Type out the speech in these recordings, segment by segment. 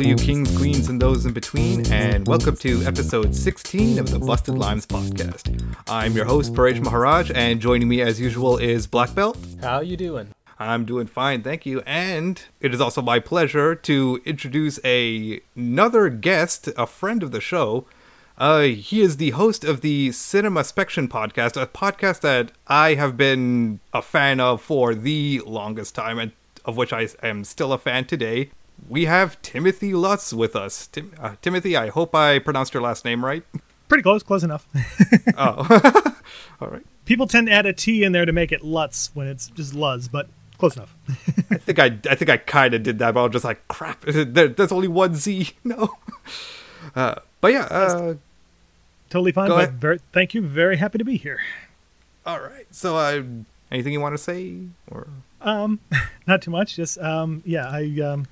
all you kings, queens, and those in between, and welcome to episode 16 of the Busted Limes podcast. I'm your host, Paresh Maharaj, and joining me as usual is Black Belt. How you doing? I'm doing fine, thank you. And it is also my pleasure to introduce a, another guest, a friend of the show. Uh, he is the host of the Cinema Spection podcast, a podcast that I have been a fan of for the longest time, and of which I am still a fan today. We have Timothy Lutz with us. Tim- uh, Timothy, I hope I pronounced your last name right. Pretty close, close enough. oh, all right. People tend to add a T in there to make it Lutz when it's just Luz, but close enough. I think I, I think I kind of did that, but I was just like, crap. There, there's only one Z. No. Uh, but yeah. Uh, totally fine. But very, thank you. Very happy to be here. all right. So, uh, anything you want to say, or Um, not too much. Just um, yeah, I um,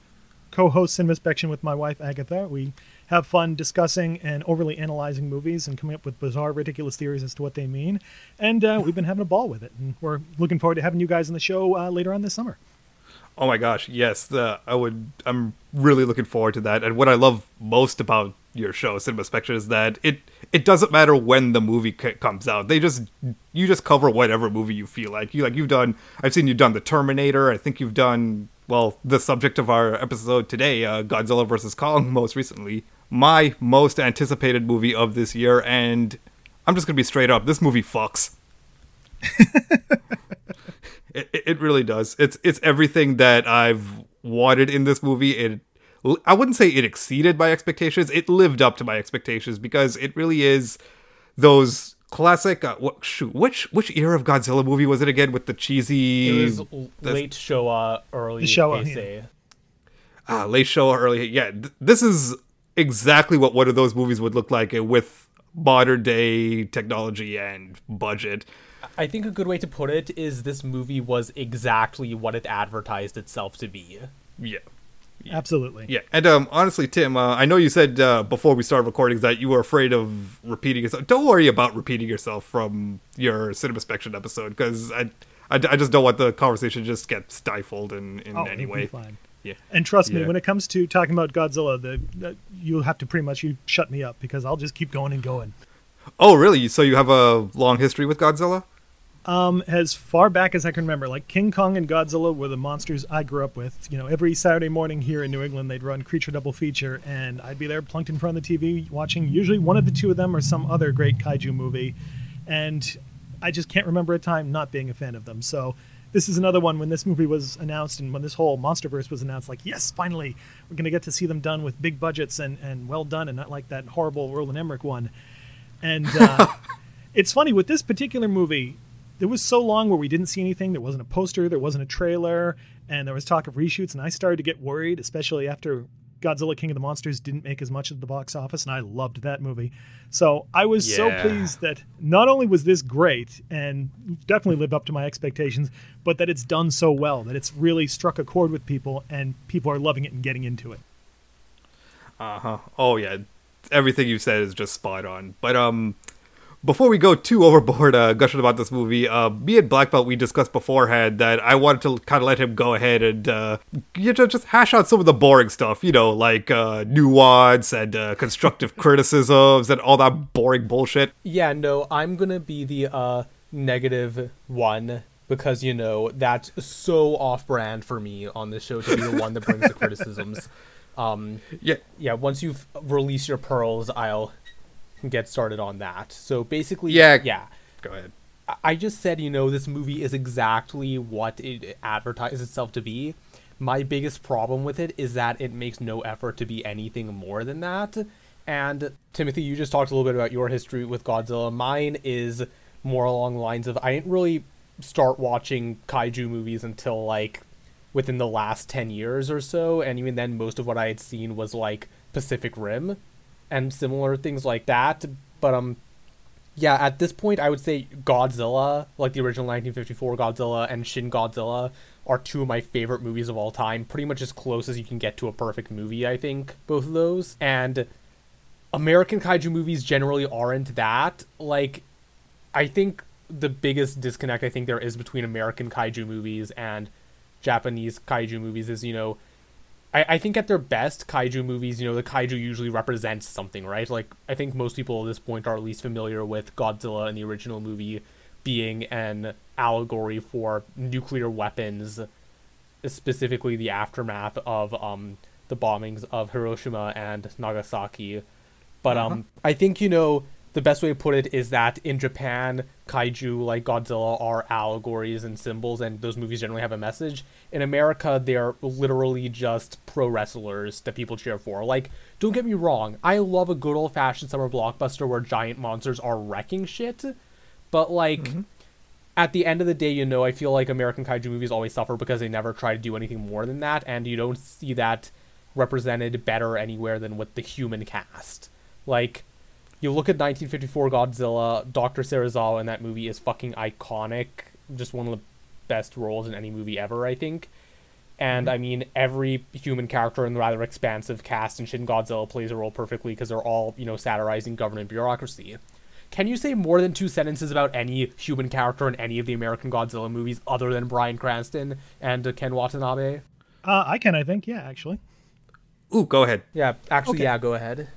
co-host Cinema Inspection with my wife Agatha. We have fun discussing and overly analyzing movies and coming up with bizarre, ridiculous theories as to what they mean. And uh, we've been having a ball with it. And we're looking forward to having you guys on the show uh, later on this summer. Oh my gosh, yes. The I would. I'm really looking forward to that. And what I love most about your show, Cinema Spectre, is that it it doesn't matter when the movie c- comes out. They just you just cover whatever movie you feel like. You like you've done. I've seen you've done the Terminator. I think you've done well the subject of our episode today, uh, Godzilla versus Kong, most recently. My most anticipated movie of this year, and I'm just gonna be straight up. This movie fucks. It, it- it really does. It's it's everything that I've wanted in this movie. It I wouldn't say it exceeded my expectations. It lived up to my expectations because it really is those classic. Uh, what, shoot, which which era of Godzilla movie was it again with the cheesy? It was l- late Showa, early The Showa, Heisei. ah, late show early. Yeah, th- this is exactly what one of those movies would look like uh, with modern day technology and budget. I think a good way to put it is this movie was exactly what it advertised itself to be. Yeah. Absolutely. Yeah, and um, honestly, Tim, uh, I know you said uh, before we started recording that you were afraid of repeating yourself. Don't worry about repeating yourself from your cinema spection episode because I, I, I just don't want the conversation to just get stifled in, in Oh, any way. fine. Yeah. And trust me, when it comes to talking about Godzilla, the, the you'll have to pretty much you shut me up because I'll just keep going and going. Oh, really? So you have a long history with Godzilla? Um, as far back as I can remember, like King Kong and Godzilla were the monsters I grew up with. You know, every Saturday morning here in New England, they'd run Creature Double Feature, and I'd be there plunked in front of the TV watching usually one of the two of them or some other great kaiju movie. And I just can't remember a time not being a fan of them. So this is another one when this movie was announced and when this whole MonsterVerse was announced, like, yes, finally, we're going to get to see them done with big budgets and, and well done and not like that horrible Roland Emmerich one. And uh, it's funny with this particular movie there was so long where we didn't see anything. There wasn't a poster. There wasn't a trailer. And there was talk of reshoots. And i started to get worried especially after godzilla king of the monsters didn't make as much at the box office. And i loved that movie. So i was so pleased that not only was this great and definitely lived up to my expectations but that it's done so well that it's really struck a chord with people and people are loving it and getting into it. Uh huh. Oh yeah, everything you said is just spot on. But um, before we go too overboard uh, gushing about this movie, uh, me and Black Belt we discussed beforehand that I wanted to kind of let him go ahead and uh, you know, just hash out some of the boring stuff, you know, like uh, nuance and uh, constructive criticisms and all that boring bullshit. Yeah, no, I'm gonna be the uh negative one because you know that's so off-brand for me on this show to be the one that brings the criticisms. Um, Yeah, yeah, once you've released your pearls, I'll get started on that. So basically, Yeah. yeah. go ahead. I- I just said, you know, this movie is exactly what it advertises itself to be. My biggest problem with it is that it makes no effort to be anything more than that. And Timothy, you just talked a little bit about your history with Godzilla. Mine is more along the lines of I didn't really start watching kaiju movies until like within the last 10 years or so, and even then, most of what I had seen was like Pacific Rim and similar things like that. But um, yeah, at this point, I would say Godzilla, like the original 1954 Godzilla and Shin Godzilla, are two of my favorite movies of all time. Pretty much as close as you can get to a perfect movie, I think, both of those. And American kaiju movies generally aren't that. Like, I think the biggest disconnect I think there is between American kaiju movies and Japanese kaiju movies is, you know, I, I think at their best, kaiju movies, you know, the kaiju usually represents something, right? Like, I think most people at this point are at least familiar with Godzilla in the original movie being an allegory for nuclear weapons, specifically the aftermath of um, the bombings of Hiroshima and Nagasaki. But um, uh-huh. I think, you know, the best way to put it is that in Japan, kaiju like Godzilla are allegories and symbols, and those movies generally have a message. In America, they're literally just pro wrestlers that people cheer for. Like, don't get me wrong, I love a good old fashioned summer blockbuster where giant monsters are wrecking shit, but like. Mm-hmm. At the end of the day, you know, I feel like American kaiju movies always suffer because they never try to do anything more than that, and you don't see that represented better anywhere than with the human cast. Like, you look at 1954 Godzilla, Dr. Serizawa in that movie is fucking iconic. Just one of the best roles in any movie ever, I think. And mm-hmm. I mean, every human character in the rather expansive cast in Shin Godzilla plays a role perfectly because they're all, you know, satirizing government bureaucracy. Can you say more than two sentences about any human character in any of the American Godzilla movies other than Bryan Cranston and uh, Ken Watanabe? Uh, I can, I think, yeah, actually. Ooh, go ahead. Yeah, actually, okay. yeah, go ahead.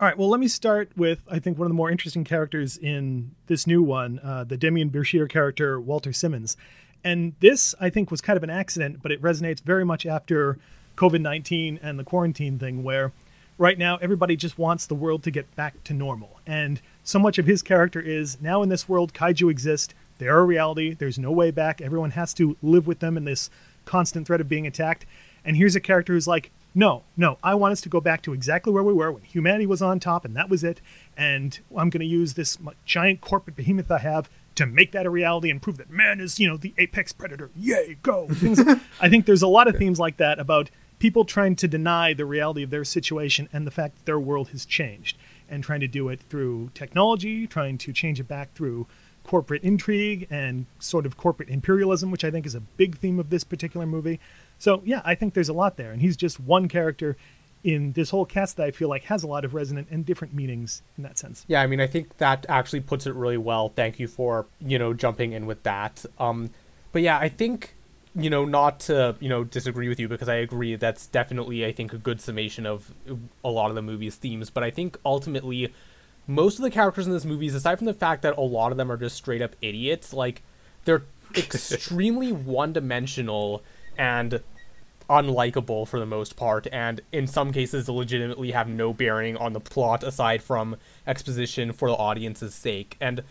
All right. Well, let me start with I think one of the more interesting characters in this new one, uh, the Demian Bichir character, Walter Simmons. And this, I think, was kind of an accident, but it resonates very much after COVID 19 and the quarantine thing, where right now everybody just wants the world to get back to normal. And so much of his character is now in this world, kaiju exist. They are a reality. There's no way back. Everyone has to live with them in this constant threat of being attacked. And here's a character who's like, no, no, I want us to go back to exactly where we were when humanity was on top and that was it. And I'm going to use this giant corporate behemoth I have to make that a reality and prove that man is, you know, the apex predator. Yay, go. I think there's a lot of themes like that about people trying to deny the reality of their situation and the fact that their world has changed and trying to do it through technology, trying to change it back through corporate intrigue and sort of corporate imperialism, which I think is a big theme of this particular movie. So yeah, I think there's a lot there, and he's just one character in this whole cast that I feel like has a lot of resonant and different meanings in that sense. Yeah, I mean, I think that actually puts it really well. Thank you for you know jumping in with that. Um, but yeah, I think you know not to you know disagree with you because I agree that's definitely I think a good summation of a lot of the movie's themes. But I think ultimately most of the characters in this movie, aside from the fact that a lot of them are just straight up idiots, like they're extremely one dimensional and unlikable for the most part, and in some cases legitimately have no bearing on the plot aside from exposition for the audience's sake. And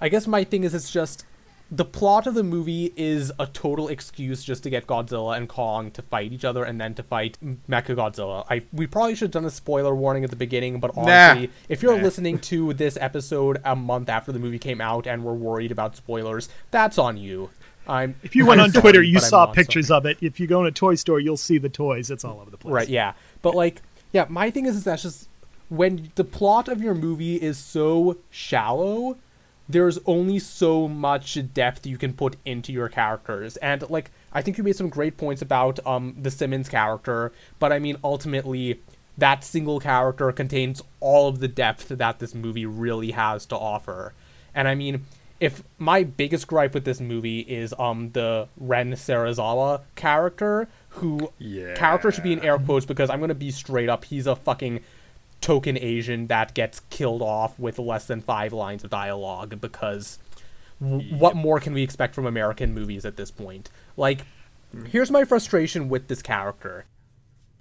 I guess my thing is it's just the plot of the movie is a total excuse just to get Godzilla and Kong to fight each other and then to fight Mecha Godzilla. I we probably should have done a spoiler warning at the beginning, but honestly, nah. if you're nah. listening to this episode a month after the movie came out and we're worried about spoilers, that's on you. I'm, if you went on Twitter, you saw pictures of it. If you go in a toy store, you'll see the toys. It's all over the place. Right? Yeah. But like, yeah, my thing is, is that's just when the plot of your movie is so shallow, there's only so much depth you can put into your characters, and like, I think you made some great points about um the Simmons character, but I mean, ultimately. That single character contains all of the depth that this movie really has to offer. And I mean, if my biggest gripe with this movie is um the Ren Serizawa character, who yeah. character should be in air quotes because I'm gonna be straight up, he's a fucking token Asian that gets killed off with less than five lines of dialogue because w- what more can we expect from American movies at this point? Like, here's my frustration with this character.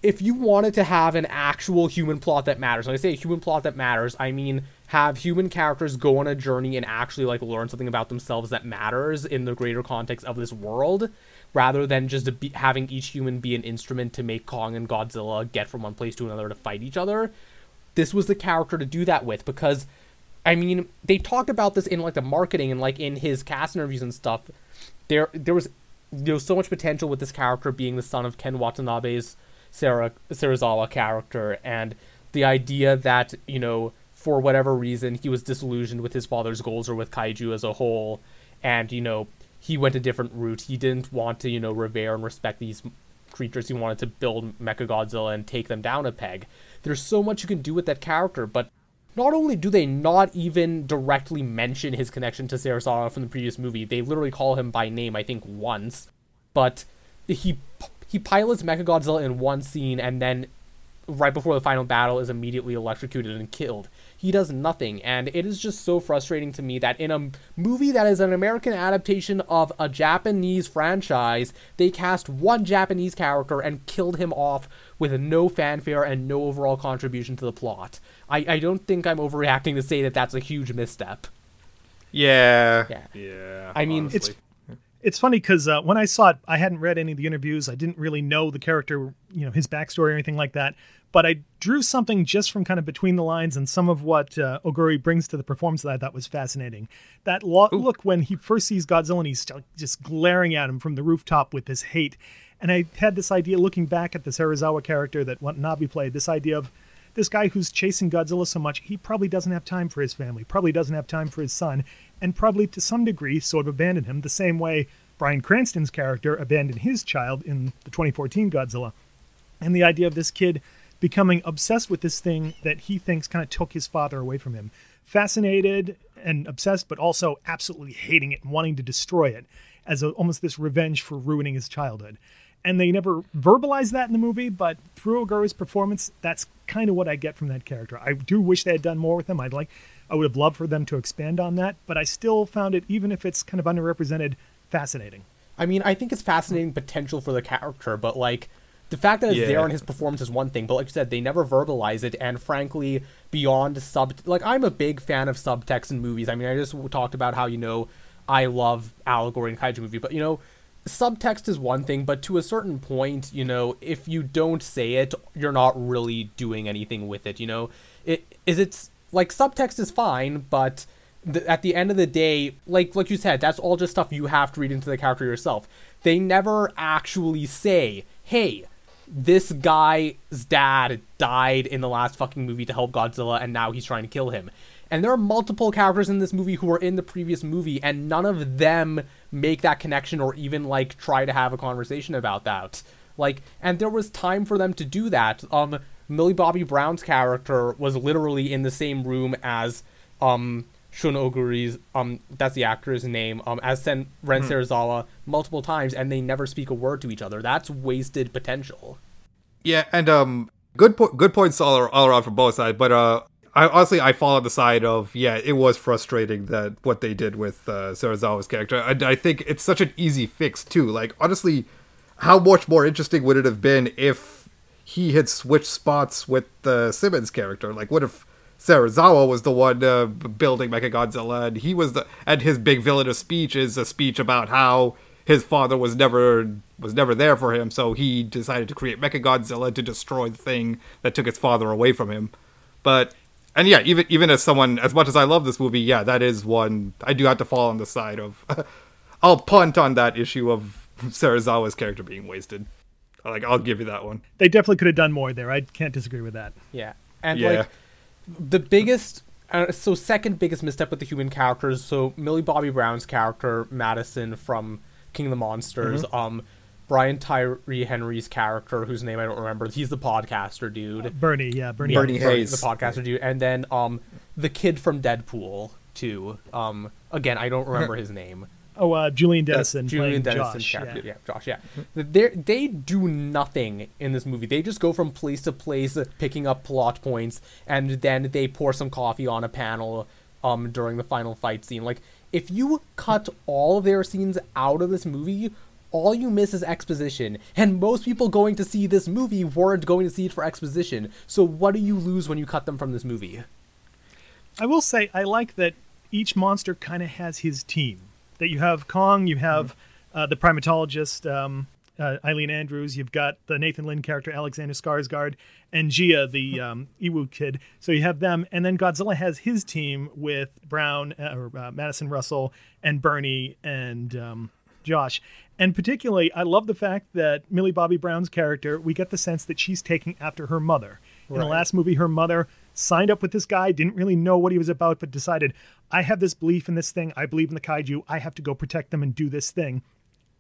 If you wanted to have an actual human plot that matters, when I say a human plot that matters, I mean have human characters go on a journey and actually like learn something about themselves that matters in the greater context of this world rather than just be, having each human be an instrument to make Kong and Godzilla get from one place to another to fight each other. This was the character to do that with because I mean, they talk about this in like the marketing and like in his cast interviews and stuff. There there was there was so much potential with this character being the son of Ken Watanabe's Sarah Serizawa character and the idea that, you know, for whatever reason, he was disillusioned with his father's goals or with kaiju as a whole, and you know he went a different route. He didn't want to you know revere and respect these creatures. He wanted to build Mechagodzilla and take them down a peg. There's so much you can do with that character, but not only do they not even directly mention his connection to Serizawa from the previous movie, they literally call him by name, I think, once, but he he pilots Mechagodzilla in one scene and then right before the final battle is immediately electrocuted and killed. He does nothing, and it is just so frustrating to me that in a movie that is an American adaptation of a Japanese franchise, they cast one Japanese character and killed him off with no fanfare and no overall contribution to the plot. I, I don't think I'm overreacting to say that that's a huge misstep. Yeah. Yeah. Yeah. I mean, honestly. It's funny because uh, when I saw it, I hadn't read any of the interviews. I didn't really know the character, you know, his backstory or anything like that. But I drew something just from kind of between the lines and some of what uh, Oguri brings to the performance that I thought was fascinating. That lo- look when he first sees Godzilla and he's st- just glaring at him from the rooftop with his hate. And I had this idea looking back at the Serizawa character that Watanabe played, this idea of this guy who's chasing Godzilla so much, he probably doesn't have time for his family, probably doesn't have time for his son, and probably to some degree sort of abandoned him the same way Bryan Cranston's character abandoned his child in the 2014 Godzilla. And the idea of this kid becoming obsessed with this thing that he thinks kind of took his father away from him. Fascinated and obsessed, but also absolutely hating it and wanting to destroy it as a, almost this revenge for ruining his childhood. And they never verbalize that in the movie, but through Oguri's performance, that's kind of what I get from that character. I do wish they had done more with him. I'd like, I would have loved for them to expand on that, but I still found it, even if it's kind of underrepresented, fascinating. I mean, I think it's fascinating potential for the character, but like the fact that it's Yeah. there in his performance is one thing, but like you said, they never verbalize it, and frankly, beyond sub, like I'm a big fan of subtext in movies. I mean, I just talked about how you know I love allegory in kaiju movie, but you know, subtext is one thing, but to a certain point, you know, if you don't say it, you're not really doing anything with it. You know, it is it's like subtext is fine, but th- at the end of the day, like like you said, that's all just stuff you have to read into the character yourself. They never actually say, "Hey, this guy's dad died in the last fucking movie to help Godzilla, and now he's trying to kill him." And there are multiple characters in this movie who were in the previous movie, and none of them make that connection or even like try to have a conversation about that. Like, and there was time for them to do that. Um, Millie Bobby Brown's character was literally in the same room as um Shun Oguri's um that's the actor's name um as Sen Ren Serizawa multiple times, and they never speak a word to each other. That's wasted potential. Yeah, and um, good po- good points all, all around from both sides. But uh, I honestly I fall on the side of yeah, it was frustrating that what they did with uh, Serizawa's character. And I think it's such an easy fix too. Like honestly, how much more interesting would it have been if he had switched spots with the Simmons character? Like, what if Serizawa was the one uh, building Mechagodzilla, and he was the and his big villainous speech is a speech about how his father was never was never there for him, so he decided to create Mechagodzilla to destroy the thing that took his father away from him. But and yeah, even even as someone as much as I love this movie, yeah, that is one I do have to fall on the side of I'll punt on that issue of Serizawa's character being wasted. Like I'll give you that one. They definitely could have done more there. I can't disagree with that. Yeah, and Yeah. like the biggest, uh, so second biggest misstep with the human characters. So Millie Bobby Brown's character Madison from King of the Monsters. Um, Brian Tyree Henry's character, whose name I don't remember. He's the podcaster dude. Bernie, yeah, Bernie. Yeah, Bernie Bernie, Hayes. the podcaster dude, and then um the kid from Deadpool 2. Um, again I don't remember his name. Oh, uh, Julian Dennison. Julian playing Dennison's Josh, character. yeah. Yeah. Josh. Yeah, they they do nothing in this movie. They just go from place to place, picking up plot points, and then they pour some coffee on a panel um during the final fight scene. Like if you cut all of their scenes out of this movie. All you miss is exposition, and most people going to see this movie weren't going to see it for exposition. So, what do you lose when you cut them from this movie? I will say I like that each monster kind of has his team. That you have Kong, you have uh, the primatologist um, uh, Ilene Andrews, you've got the Nathan Lind character Alexander Skarsgård, and Jia, the um, Iwi kid. So you have them, and then Godzilla has his team with Brown uh, or uh, Madison Russell and Bernie and um, Josh. And particularly, I love the fact that Millie Bobby Brown's character, we get the sense that she's taking after her mother. In the last movie, her mother signed up with this guy, didn't really know what he was about, but decided, I have this belief in this thing. I believe in the kaiju. I have to go protect them and do this thing.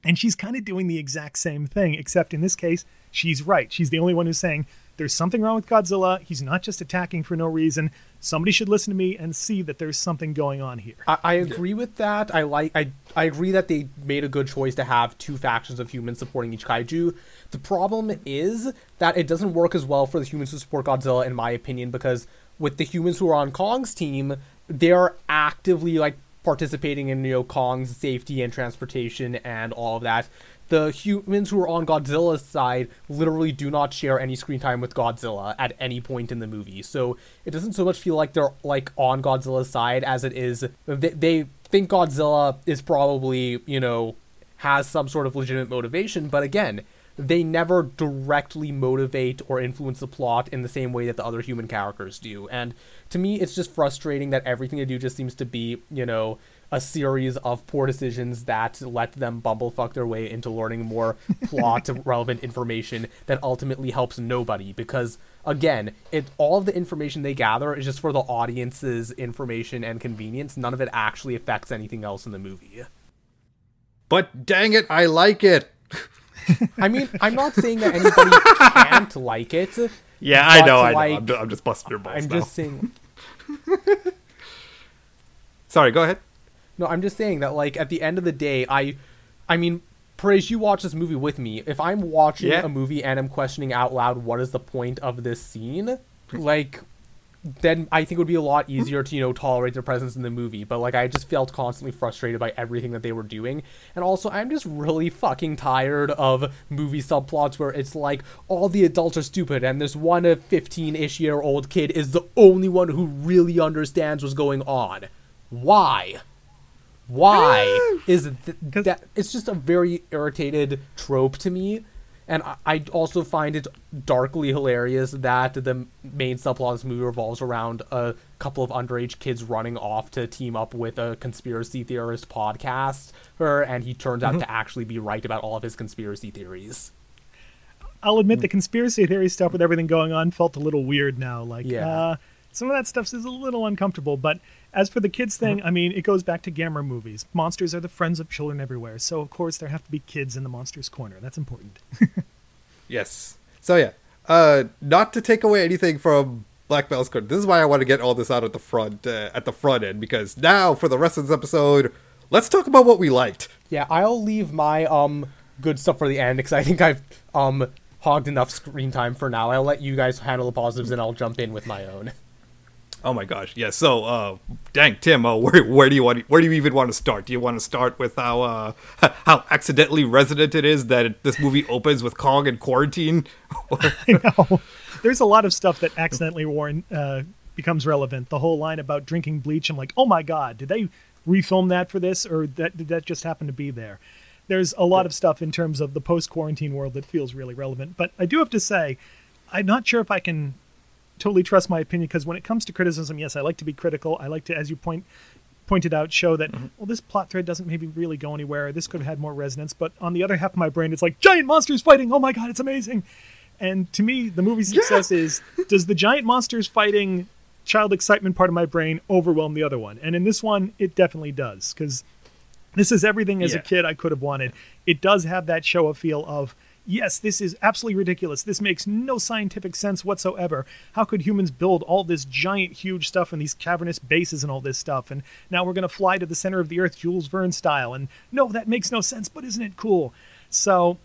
And she's kind of doing the exact same thing, except in this case, she's right. She's the only one who's saying, there's something wrong with Godzilla. He's not just attacking for no reason. Somebody should listen to me and see that there's something going on here. I, I agree with that. I like I I agree that they made a good choice to have two factions of humans supporting each kaiju. The problem is that it doesn't work as well for the humans who support Godzilla, in my opinion, because with the humans who are on Kong's team, they're actively like participating in you know Kong's safety and transportation and all of that. The humans who are on Godzilla's side literally do not share any screen time with Godzilla at any point in the movie. So it doesn't so much feel like they're like on Godzilla's side as it is they, they think Godzilla is probably, you know, has some sort of legitimate motivation, but again, they never directly motivate or influence the plot in the same way that the other human characters do. And to me, it's just frustrating that everything they do just seems to be, you know, a series of poor decisions that let them bumblefuck their way into learning more plot relevant information that ultimately helps nobody because again it all of the information they gather is just for the audience's information and convenience none of it actually affects anything else in the movie But dang it, I like it. i mean i'm not saying that anybody can't like it Yeah, I know, I like, know. I'm, I'm just busting your balls i'm now. just saying Sorry, go ahead. No, I'm just saying that like at the end of the day, I I mean, Praise, you watch this movie with me. If I'm watching Yeah. a movie and I'm questioning out loud what is the point of this scene, like then I think it would be a lot easier to, you know, tolerate their presence in the movie. But like I just felt constantly frustrated by everything that they were doing. And also I'm just really fucking tired of movie subplots where it's like all the adults are stupid and this one 15 ish year old kid is the only one who really understands what's going on. Why? Why is th- that? It's just a very irritated trope to me, and I, I also find it darkly hilarious that the main subplot of this movie revolves around a couple of underage kids running off to team up with a conspiracy theorist podcast, her, and he turns out to actually be right about all of his conspiracy theories. I'll admit the conspiracy theory stuff with everything going on felt a little weird now. Like, Yeah. uh, some of that stuff is a little uncomfortable. But as for the kids thing, I mean, it goes back to Gamera movies. Monsters are the friends of children everywhere. So, of course, there have to be kids in the monsters' corner. That's important. Yes. So yeah, uh, not to take away anything from Black Bell's Court. This is why I want to get all this out at the front, uh, at the front end, because now for the rest of this episode, let's talk about what we liked. Yeah, I'll leave my um good stuff for the end because I think I've um hogged enough screen time for now. I'll let you guys handle the positives and I'll jump in with my own. Oh my gosh, yes. So, uh, dang, Tim, uh, where where do you want? Where do you even want to start? Do you want to start with how uh, how accidentally resonant it is that this movie opens with Kong in quarantine? know. There's a lot of stuff that accidentally uh, becomes relevant. The whole line about drinking bleach. I'm like, oh my god, did they refilm that for this, or that did that just happen to be there? There's a lot of stuff in terms of the post quarantine world that feels really relevant. But I do have to say, I'm not sure if I can totally trust my opinion because when it comes to criticism, yes, I like to be critical. I like to, as you point pointed out, show that mm-hmm. well, this plot thread doesn't maybe really go anywhere. This could have had more resonance. But on the other half of my brain, it's like giant monsters fighting. Oh my god, it's amazing. And to me, the movie's success is does the giant monsters fighting child excitement part of my brain overwhelm the other one? And in this one, it definitely does because this is everything as Yeah. a kid I could have wanted. It does have that Showa feel of yes, this is absolutely ridiculous. This makes no scientific sense whatsoever. How could humans build all this giant, huge stuff and these cavernous bases and all this stuff? And now we're going to fly to the center of the Earth, Jules Verne style. And no, that makes no sense, but isn't it cool? So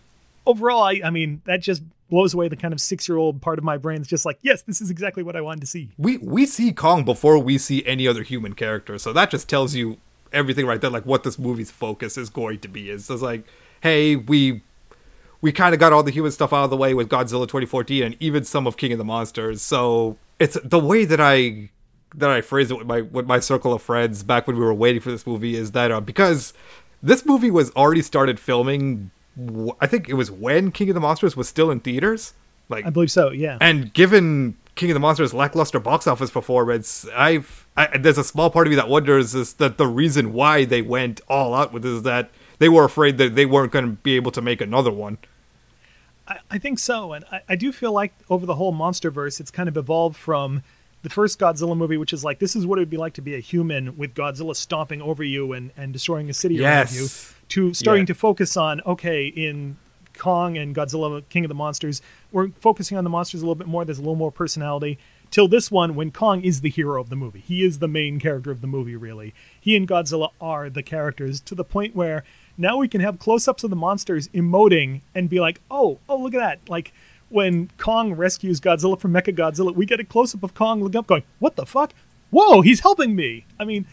overall, I, I mean, that just blows away the kind of six year old part of my brain. It's just like, yes, this is exactly what I wanted to see. we we see Kong before we see any other human character, so that just tells you everything right there. Like what this movie's focus is going to be. It's just like, hey, we we kind of got all the human stuff out of the way with Godzilla 2014 and even some of King of the Monsters. So it's the way that I that I phrased it with my with my circle of friends back when we were waiting for this movie is that uh, because this movie was already started filming. I think it was when King of the Monsters was still in theaters. Like I believe so, yeah. and given King of the Monsters' lackluster box office performance, I've I, there's a small part of me that wonders is that the reason why they went all out with this is that they were afraid that they weren't going to be able to make another one. I, I think so, and I, I do feel like over the whole MonsterVerse, it's kind of evolved from the first Godzilla movie, which is like this is what it would be like to be a human with Godzilla stomping over you and, and destroying a city around you, to starting Yeah. to focus on okay in Kong and Godzilla, King of the Monsters, we're focusing on the monsters a little bit more. There's a little more personality. Till this one, when Kong is the hero of the movie, he is the main character of the movie. Really, he and Godzilla are the characters to the point where now we can have close-ups of the monsters emoting and be like, "Oh, oh, look at that!" Like when Kong rescues Godzilla from Mecha Godzilla, we get a close-up of Kong looking up, going, "What the fuck? Whoa, he's helping me!" I mean,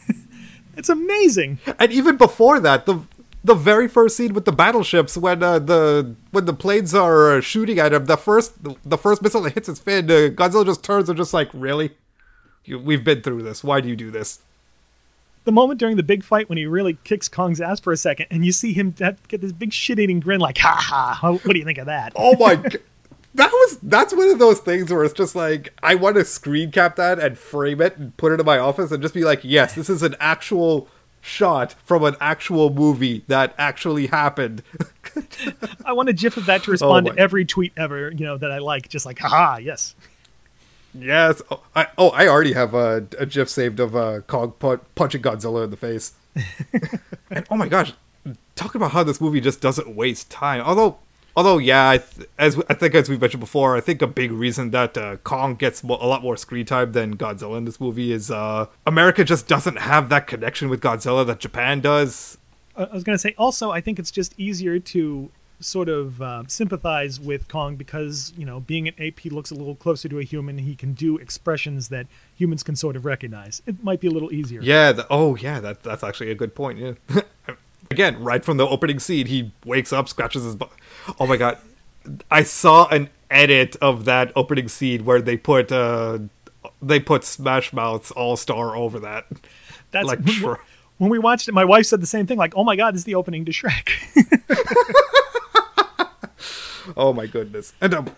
it's amazing. And even before that, the the very first scene with the battleships when uh, the when the planes are uh, shooting at him, the first the first missile that hits his fin, uh, Godzilla just turns and just like, really, we've been through this. Why do you do this? The moment during the big fight when he really kicks Kong's ass for a second, and you see him get this big shit-eating grin, like, "Ha ha! What do you think of that?" Oh my. g- That was that's one of those things where it's just like I want to screen cap that and frame it and put it in my office and just be like, yes, this is an actual shot from an actual movie that actually happened. I want a GIF of that to oh respond Oh to every tweet ever, you know, that I like. Just like, haha, yes. Yes. Oh, I, oh, I already have a, a GIF saved of uh, Kong pu- punching Godzilla in the face. and oh my gosh, talk about how this movie just doesn't waste time. Although, although yeah, I th- as I think as we mentioned before, I think a big reason that uh, Kong gets mo- a lot more screen time than Godzilla in this movie is uh, America just doesn't have that connection with Godzilla that Japan does. I I was going to say, also, I think it's just easier to sort of uh, sympathize with Kong because, you know, being an ape, he looks a little closer to a human. He can do expressions that humans can sort of recognize. It might be a little easier. Yeah. The, oh, yeah. That that's actually a good point. Yeah. Again, right from the opening scene, he wakes up, scratches his butt. Oh my god! I saw an edit of that opening scene where they put uh they put Smash Mouth's All Star over that. That's like when, we watched it, my wife said the same thing, like, oh my God, this is the opening to Shrek. Oh my goodness! And um,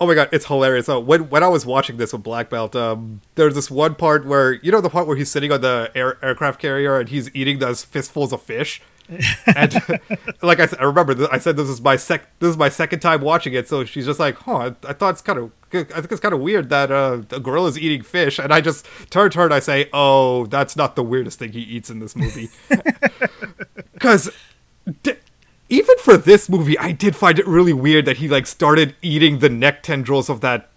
oh my god, it's hilarious. So when when I was watching this with Black Belt, um, there's this one part where you know the part where he's sitting on the air, aircraft carrier and he's eating those fistfuls of fish. and like I, I remember, I said this is my sec. This is my second time watching it. So she's just like, "Huh, I, I thought it's kind of. I think it's kind of weird that uh, a gorilla's eating fish." And I just turn to her and I say, "Oh, that's not the weirdest thing he eats in this movie." Because d- even for this movie, I did find it really weird that he like started eating the neck tendrils of that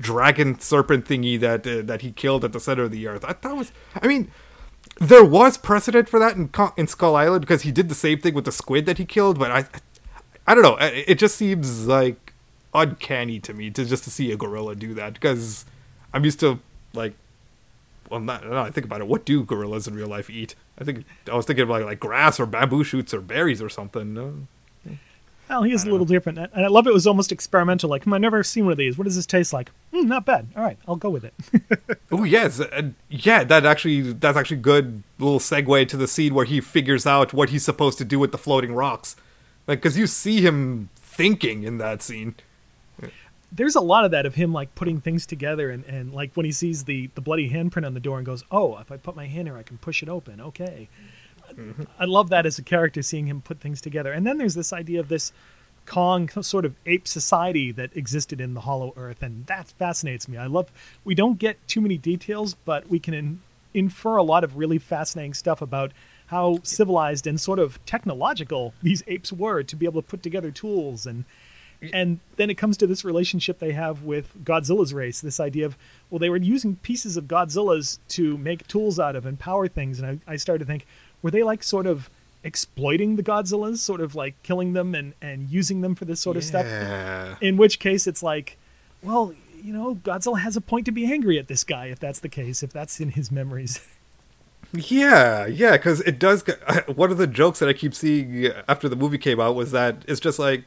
dragon serpent thingy that uh, that he killed at the center of the earth. I thought was, I mean, there was precedent for that in in Skull Island because he did the same thing with the squid that he killed, but I, I don't know. It it just seems like uncanny to me to just to see a gorilla do that because I'm used to like well, not, now I think about it. What do gorillas in real life eat? I think I was thinking about like grass or bamboo shoots or berries or something. Well, he is a little different. And I love it was almost experimental. Like, hmm, I've never seen one of these. What does this taste like? Hmm, not bad. All right, I'll go with it. Oh yes, yeah, that actually that's actually good little segue to the scene where he figures out what he's supposed to do with the floating rocks, like because you see him thinking in that scene. There's a lot of that of him like putting things together and, and like when he sees the the bloody handprint on the door and goes oh if i put my hand here i can push it open. Okay. Mm-hmm. I love that as a character seeing him put things together. And then there's this idea of this kong sort of ape society that existed in the hollow earth and that fascinates me. I love we don't get too many details but we can in, infer a lot of really fascinating stuff about how civilized and sort of technological these apes were to be able to put together tools and and then it comes to this relationship they have with Godzilla's race. This idea of well, they were using pieces of Godzilla's to make tools out of and power things, and I, I started to think, were they like sort of exploiting the Godzillas, sort of like killing them and and using them for this sort of stuff? In which case, it's like, well, you know, Godzilla has a point to be angry at this guy if that's the case, if that's in his memories. Yeah, yeah, because it does. Get, one of the jokes that I keep seeing after the movie came out was that it's just like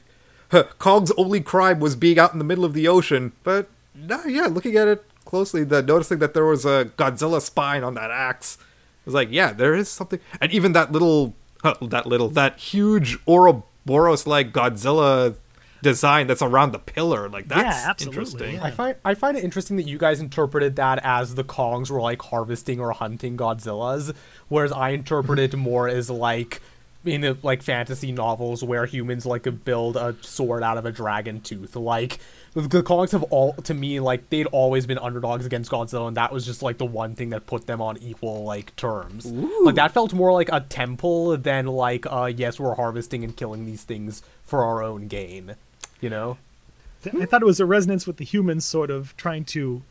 huh, Kong's only crime was being out in the middle of the ocean. But no, yeah, looking at it closely, the noticing that there was a Godzilla spine on that axe it was like, yeah, there is something, and even that little, huh, that little, that huge Ouroboros like Godzilla design that's around the pillar, like that's Yeah, absolutely, interesting. yeah. I find I find it interesting that you guys interpreted that as the Kongs were like harvesting or hunting Godzillas, whereas I interpret it more as like in like fantasy novels where humans like build a sword out of a dragon tooth. Like The, the Kongs have all, to me, like they'd always been underdogs against Godzilla, and that was just like the one thing that put them on equal like terms. Like that felt more like a temple than like, uh, yes, we're harvesting and killing these things for our own gain. You know? I thought it was a resonance with the humans sort of trying to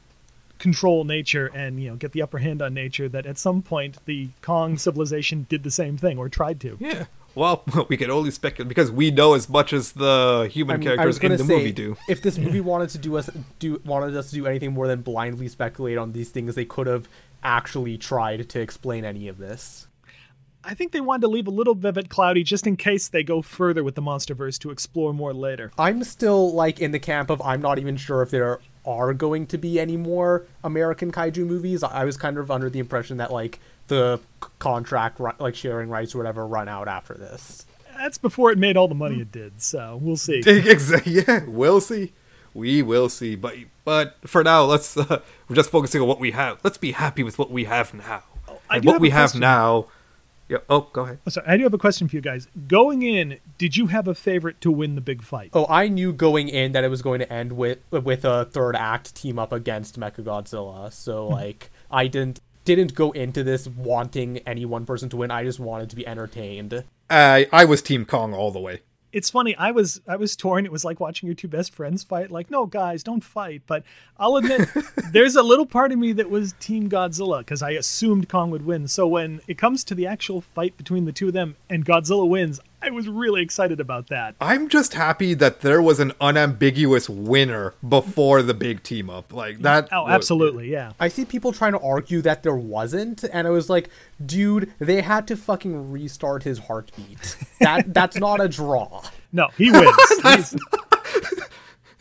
control nature and you know get the upper hand on nature that at some point the Kong civilization did the same thing or tried to. Yeah. Well, we can only speculate because we know as much as the human I mean, characters in the say, movie do. If this movie wanted to do us do wanted us to do anything more than blindly speculate on these things, they could have actually tried to explain any of this. I think they wanted to leave a little bit of it cloudy just in case they go further with the MonsterVerse to explore more later. I'm still like in the camp of I'm not even sure if there are going to be any more American kaiju movies. I was kind of under the impression that like the contract like sharing rights or whatever run out after this. That's before it made all the money it did, so we'll see. Exactly. Yeah, we'll see. We will see. But but for now, let's uh, we're just focusing on what we have. Let's be happy with what we have now. I and what have we have now. Yeah. Oh, go ahead. Oh, sorry, I do have a question for you guys. Going in, did you have a favorite to win the big fight? Oh, I knew going in that it was going to end with with a third act team up against Mechagodzilla. So hmm. like I didn't didn't go into this wanting any one person to win. I just wanted to be entertained. I I was Team Kong all the way. It's funny. I was I was torn. It was like watching your two best friends fight. Like, no, guys, don't fight. But I'll admit, there's a little part of me that was Team Godzilla because I assumed Kong would win. So when it comes to the actual fight between the two of them and Godzilla wins, I was really excited about that. I'm just happy that there was an unambiguous winner before the big team up. Like that. Oh, was- absolutely, yeah. I see people trying to argue that there wasn't, and I was like, dude, they had to fucking restart his heartbeat. That that's not a draw. No, he wins.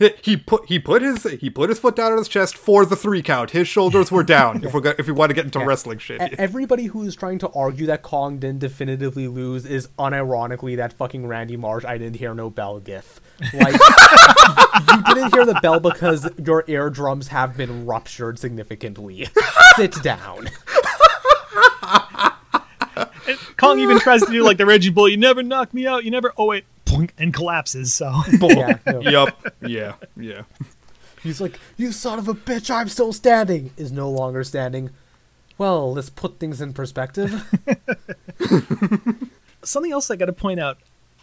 He's- He put he put his he put his foot down on his chest for the three count. His shoulders were down. if we're if we want to get into wrestling shit. Everybody who's trying to argue that Kong didn't definitively lose is unironically that fucking Randy Marsh I didn't hear no bell gif. Like you didn't hear the bell because your eardrums have been ruptured significantly. Sit down. Kong even tries to do like the Reggie Bull. You never knock me out. You never. Oh wait, boink, and collapses. So Yeah, no. yup. Yeah. Yeah. He's like, "You son of a bitch, I'm still standing." Is no longer standing. Well, let's put things in perspective. something else I got to point out.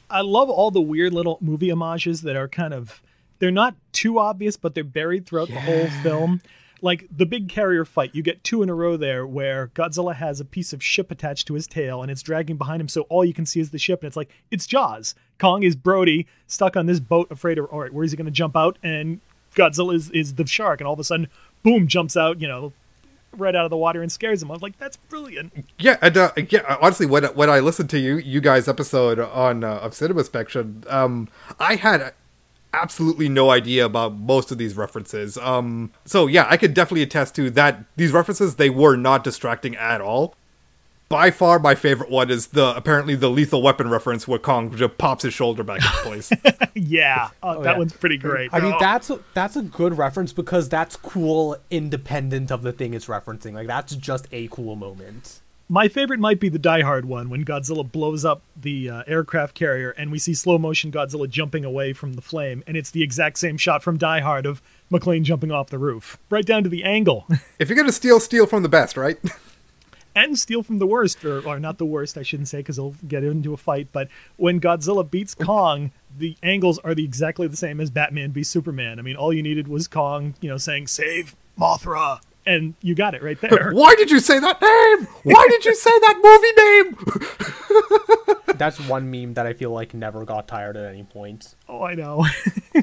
I love all the weird little movie homages that are kind of they're not too obvious, but they're buried throughout the whole film. Like the big carrier fight, you get two in a row there where Godzilla has a piece of ship attached to his tail and it's dragging behind him, so all you can see is the ship, and it's like it's Jaws. Kong is Brody stuck on this boat, afraid of all right, where is he going to jump out? And Godzilla is, is the shark, and all of a sudden, boom, jumps out, you know, right out of the water and scares him. I was like, that's brilliant. Yeah, and uh, yeah. Honestly, when when I listened to you you guys episode on uh, of Cinema Spectrum, um, I had absolutely no idea about most of these references. Um, so yeah, I could definitely attest to that. These references they were not distracting at all. By far, my favorite one is the apparently the Lethal Weapon reference where Kong just pops his shoulder back into place. yeah, uh, that yeah. one's pretty great. I mean, Oh. that's a, that's a good reference because that's cool, independent of the thing it's referencing. Like that's just a cool moment. My favorite might be the Die Hard one when Godzilla blows up the uh, aircraft carrier and we see slow motion Godzilla jumping away from the flame, and it's the exact same shot from Die Hard of McClane jumping off the roof, right down to the angle, if you're gonna steal, steal from the best, right? and steal from the worst, or, or not the worst, I shouldn't say, because they'll get into a fight. But when Godzilla beats Kong, the angles are the exactly the same as Batman v Superman. I mean, all you needed was Kong, you know, saying "Save Mothra," and you got it right there. Why did you say that name? Why did you say that movie name? That's one meme that I feel like never got tired at any point. Oh, I know.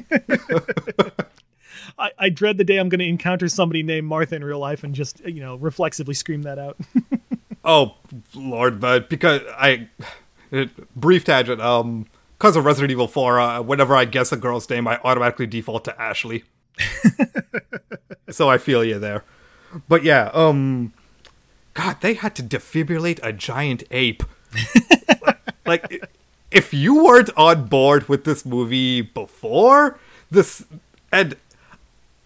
I, I dread the day I'm going to encounter somebody named Martha in real life and just, you know, reflexively scream that out. Oh Lord, but because I it, brief tangent. Um, because of Resident Evil Four, uh, whenever I guess a girl's name, I automatically default to Ashley. so I feel you there. But yeah, um, God, they had to defibrillate a giant ape. like, if you weren't on board with this movie before this, and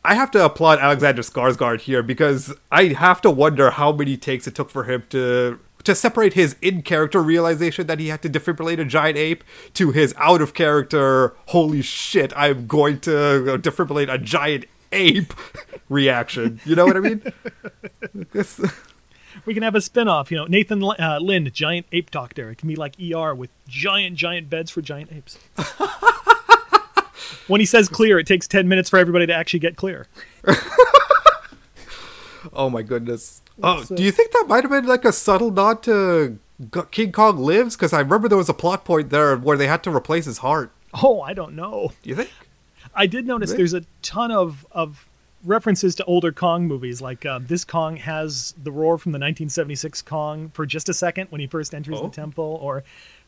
I have to applaud Alexander Skarsgård here because I have to wonder how many takes it took for him to to separate his in character realization that he had to defibrillate a giant ape to his out of character holy shit i'm going to defibrillate a giant ape reaction you know what i mean We can have a spin-off, you know, Nathan uh, Lind, giant ape doctor. It can be like ER with giant, giant beds for giant apes. when he says clear, it takes 10 minutes for everybody to actually get clear. oh my goodness oh do you think that might have been like a subtle nod to king kong lives because i remember there was a plot point there where they had to replace his heart Oh, I don't know. you think I did notice Really? there's a ton of, of references to older Kong movies. Like uh, this Kong has the roar from the 1976 Kong for just a second when he first enters Oh. the temple. Or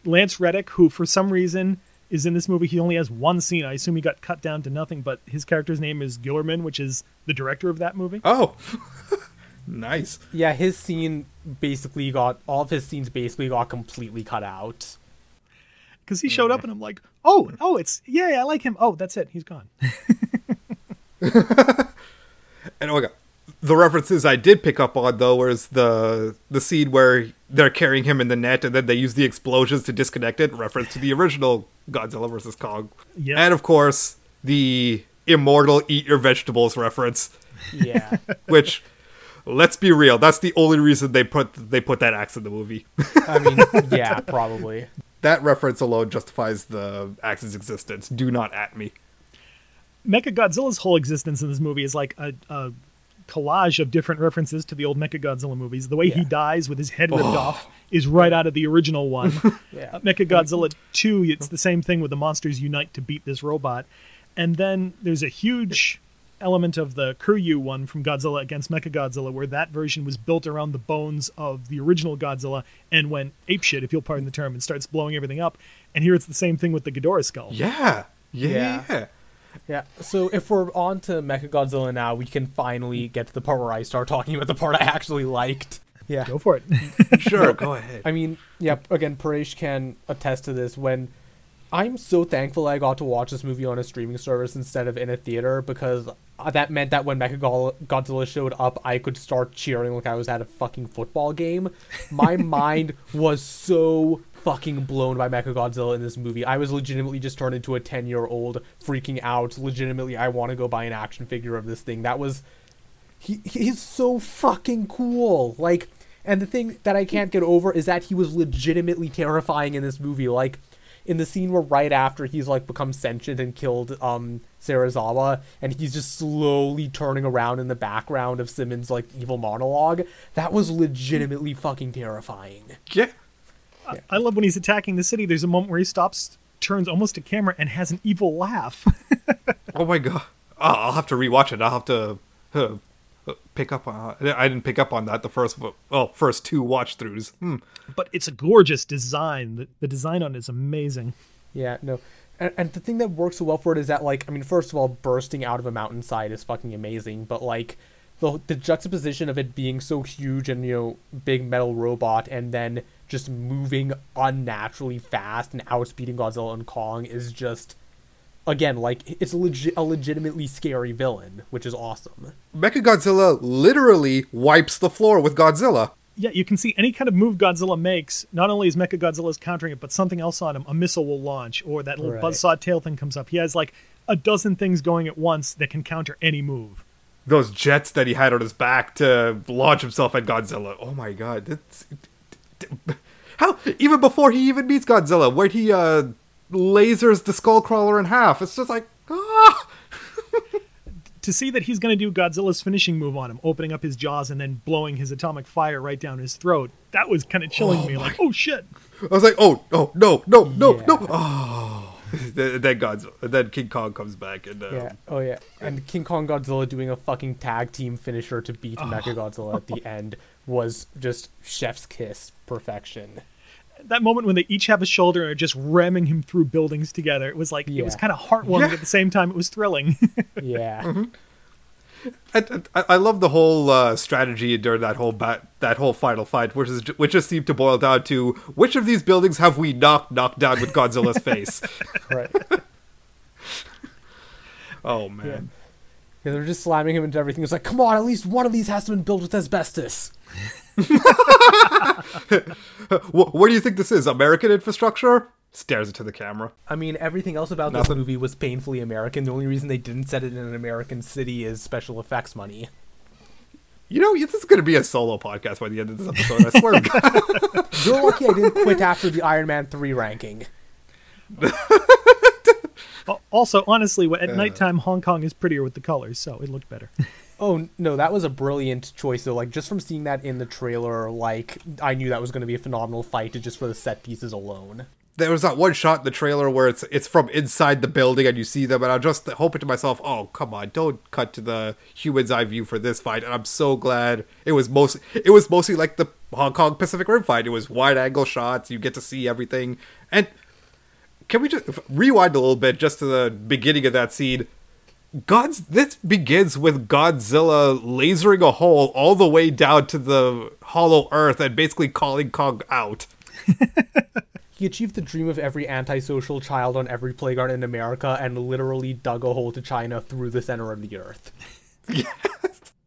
Lance Reddick, who for some reason is in this movie. He only has one scene. I assume he got cut down to nothing, but his character's name is Guillermin, which is the director of that movie. oh nice Yeah, his scene basically got all of his scenes basically got completely cut out. Because he showed up and I'm like, oh, oh, it's, yeah, yeah, I like him. Oh, that's it. He's gone. And oh my god, the references I did pick up on though was the the scene where they're carrying him in the net, and then they use the explosions to disconnect it. Reference to the original Godzilla vs Kong, Yep. and of course the immortal eat your vegetables reference, Yeah. which. Let's be real. That's the only reason they put they put that axe in the movie. I mean, yeah, probably. That reference alone justifies the axe's existence. Do not at me. Mecha Godzilla's whole existence in this movie is like a, a collage of different references to the old Mecha Godzilla movies. The way he dies with his head ripped off is right out of the original one. Yeah. Uh, Mecha Godzilla 2, it's the same thing with the monsters unite to beat this robot. And then there's a huge element of the Kiryu one from Godzilla against Mecha Godzilla where that version was built around the bones of the original Godzilla and went apeshit, if you'll pardon the term, and starts blowing everything up. And here it's the same thing with the Ghidorah skull. Yeah, yeah. Yeah. Yeah. So if we're on to Mechagodzilla now, we can finally get to the part where I start talking about the part I actually liked. Yeah. Go for it. Sure, go ahead. I mean, yeah, again, Paresh can attest to this. When I'm so thankful I got to watch this movie on a streaming service instead of in a theater because uh, that meant that when Mechagodzilla showed up, I could start cheering like I was at a fucking football game. My mind was so fucking blown by Mechagodzilla in this movie. I was legitimately just turned into a 10 year old freaking out. Legitimately, I want to go buy an action figure of this thing. That was he he's so fucking cool. Like, and the thing that I can't get over is that he was legitimately terrifying in this movie. Like, in the scene where right after he's like become sentient and killed um Serizawa, and he's just slowly turning around in the background of Simmons' like evil monologue. That was legitimately fucking terrifying. yeah. I love when he's attacking the city. There's a moment where he stops, turns almost to camera, and has an evil laugh. Oh my god. Oh, I'll have to rewatch it. I'll have to uh, pick up on. I didn't pick up on that the first well first two watch throughs. Hmm. but it's a gorgeous design. The, the design on it is amazing. Yeah, no. And, and the thing that works so well for it is that, like, I mean, first of all, bursting out of a mountainside is fucking amazing, but, like, the, the juxtaposition of it being so huge and, you know, big metal robot and then just moving unnaturally fast and outspeeding Godzilla and Kong is just, again, like, it's a, legi- a legitimately scary villain, which is awesome. Mechagodzilla literally wipes the floor with Godzilla. Yeah, you can see any kind of move Godzilla makes. Not only is Mecha Godzilla's countering it, but something else on him. A missile will launch, or that little Right. buzzsaw tail thing comes up. He has like a dozen things going at once that can counter any move. Those jets that he had on his back to launch himself at Godzilla. Oh my god. That's, how even before he even meets Godzilla, where'd he uh lasers the skullcrawler in half. It's just like ah. To see that he's going to do Godzilla's finishing move on him, opening up his jaws and then blowing his atomic fire right down his throat, that was kind of chilling me. Like, oh shit! I was like, oh, oh, no, no, no, Yeah. no. Oh. then then Godzilla, then King Kong comes back and uh, Yeah. Oh yeah. And King Kong Godzilla doing a fucking tag team finisher to beat Mechagodzilla at the end was just chef's kiss perfection. That moment when they each have a shoulder and are just ramming him through buildings together, it was like it was kind of heartwarming Yeah. at the same time. It was thrilling. Yeah. I, I, I love the whole uh, strategy during that whole bat, that whole final fight, which is which just seemed to boil down to which of these buildings have we knocked knocked down with Godzilla's face? right. Oh man, Yeah, they're just slamming him into everything. It's like, come on, at least one of these has to be built with asbestos. Wh- what do you think this is? American infrastructure? Stares into the camera. I mean, everything else about Nothing. this movie was painfully American. The only reason they didn't set it in an American city is special effects money. You know, this is going to be a solo podcast by the end of this episode. I swear. You're lucky I didn't quit after the Iron Man 3 ranking. Al- Also, honestly, wh- at uh. nighttime, Hong Kong is prettier with the colors, so it looked better. Oh no, that was a brilliant choice though. Like just from seeing that in the trailer, like I knew that was going to be a phenomenal fight just for the set pieces alone. there was that one shot in the trailer where it's it's from inside the building and you see them, and I'm just hoping to myself, oh come on, don't cut to the human's eye view for this fight. And I'm so glad it was mostly it was mostly like the Hong Kong Pacific Rim fight. It was wide angle shots, you get to see everything. And can we just rewind a little bit just to the beginning of that scene? God's this begins with Godzilla lasering a hole all the way down to the hollow earth and basically calling Kong out. He achieved the dream of every antisocial child on every playground in America and literally dug a hole to China through the center of the earth.